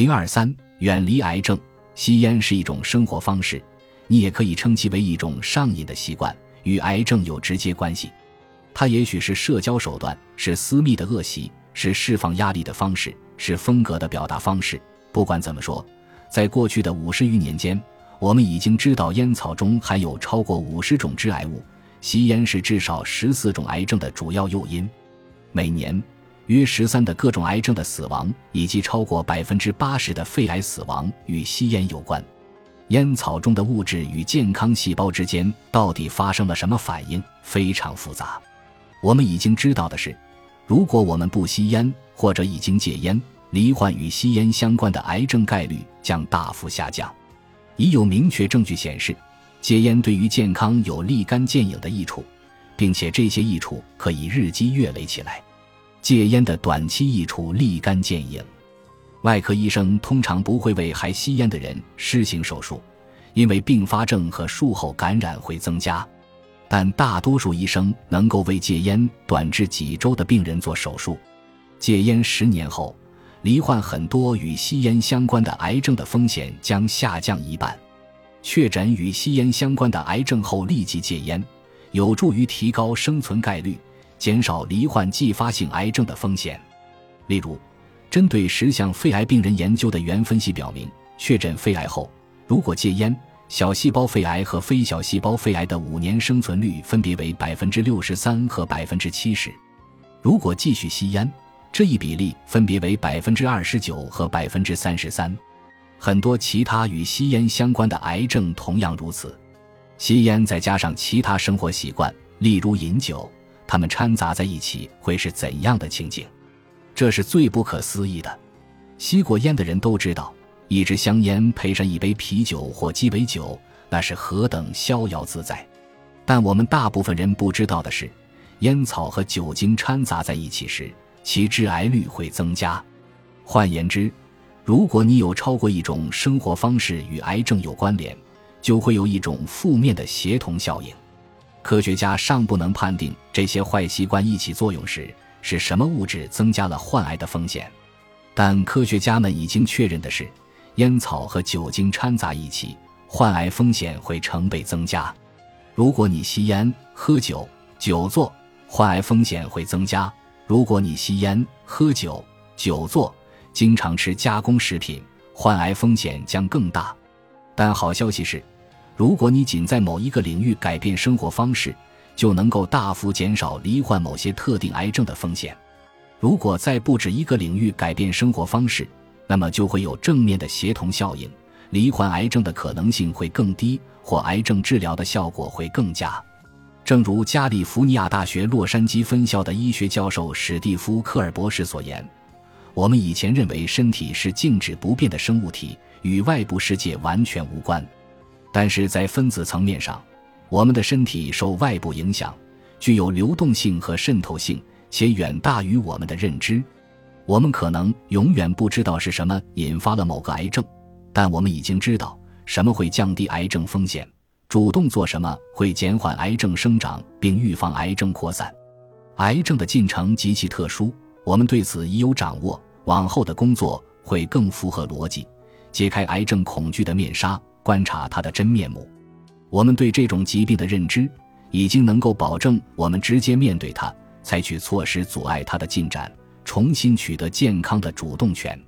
零二三，远离癌症。吸烟是一种生活方式，你也可以称其为一种上瘾的习惯，与癌症有直接关系。它也许是社交手段，是私密的恶习，是释放压力的方式，是风格的表达方式。不管怎么说，在过去的五十余年间，我们已经知道烟草中含有超过五十种致癌物，吸烟是至少十四种癌症的主要诱因。每年。约十三的各种癌症的死亡，以及超过百分之八十的肺癌死亡与吸烟有关。烟草中的物质与健康细胞之间到底发生了什么反应，非常复杂。我们已经知道的是，如果我们不吸烟或者已经戒烟，罹患与吸烟相关的癌症概率将大幅下降。已有明确证据显示，戒烟对于健康有立竿见影的益处，并且这些益处可以日积月累起来。戒烟的短期益处立竿见影，外科医生通常不会为还吸烟的人施行手术，因为并发症和术后感染会增加。但大多数医生能够为戒烟短至几周的病人做手术。戒烟十年后，罹患很多与吸烟相关的癌症的风险将下降一半。确诊与吸烟相关的癌症后立即戒烟，有助于提高生存概率。减少罹患继发性癌症的风险。例如，针对十项肺癌病人研究的原分析表明，确诊肺癌后，如果戒烟，小细胞肺癌和非小细胞肺癌的五年生存率分别为百分之六十三和百分之七十；如果继续吸烟，这一比例分别为百分之二十九和百分之三十三。很多其他与吸烟相关的癌症同样如此。吸烟再加上其他生活习惯，例如饮酒。它们掺杂在一起会是怎样的情景？这是最不可思议的。吸过烟的人都知道，一支香烟配上一杯啤酒或鸡尾酒，那是何等逍遥自在。但我们大部分人不知道的是，烟草和酒精掺杂在一起时，其致癌率会增加。换言之，如果你有超过一种生活方式与癌症有关联，就会有一种负面的协同效应。科学家尚不能判定这些坏习惯一起作用时是什么物质增加了患癌的风险，但科学家们已经确认的是，烟草和酒精掺杂一起，患癌风险会成倍增加。如果你吸烟、喝酒、久坐，患癌风险会增加；如果你吸烟、喝酒、久坐，经常吃加工食品，患癌风险将更大。但好消息是。如果你仅在某一个领域改变生活方式，就能够大幅减少罹患某些特定癌症的风险。如果在不止一个领域改变生活方式，那么就会有正面的协同效应，罹患癌症的可能性会更低，或癌症治疗的效果会更佳。正如加利福尼亚大学洛杉矶分校的医学教授史蒂夫·科尔博士所言：“我们以前认为身体是静止不变的生物体，与外部世界完全无关。”但是在分子层面上，我们的身体受外部影响，具有流动性和渗透性，且远大于我们的认知。我们可能永远不知道是什么引发了某个癌症，但我们已经知道什么会降低癌症风险，主动做什么会减缓癌症生长并预防癌症扩散。癌症的进程极其特殊，我们对此已有掌握。往后的工作会更符合逻辑，揭开癌症恐惧的面纱。观察它的真面目，我们对这种疾病的认知已经能够保证我们直接面对它，采取措施阻碍它的进展，重新取得健康的主动权。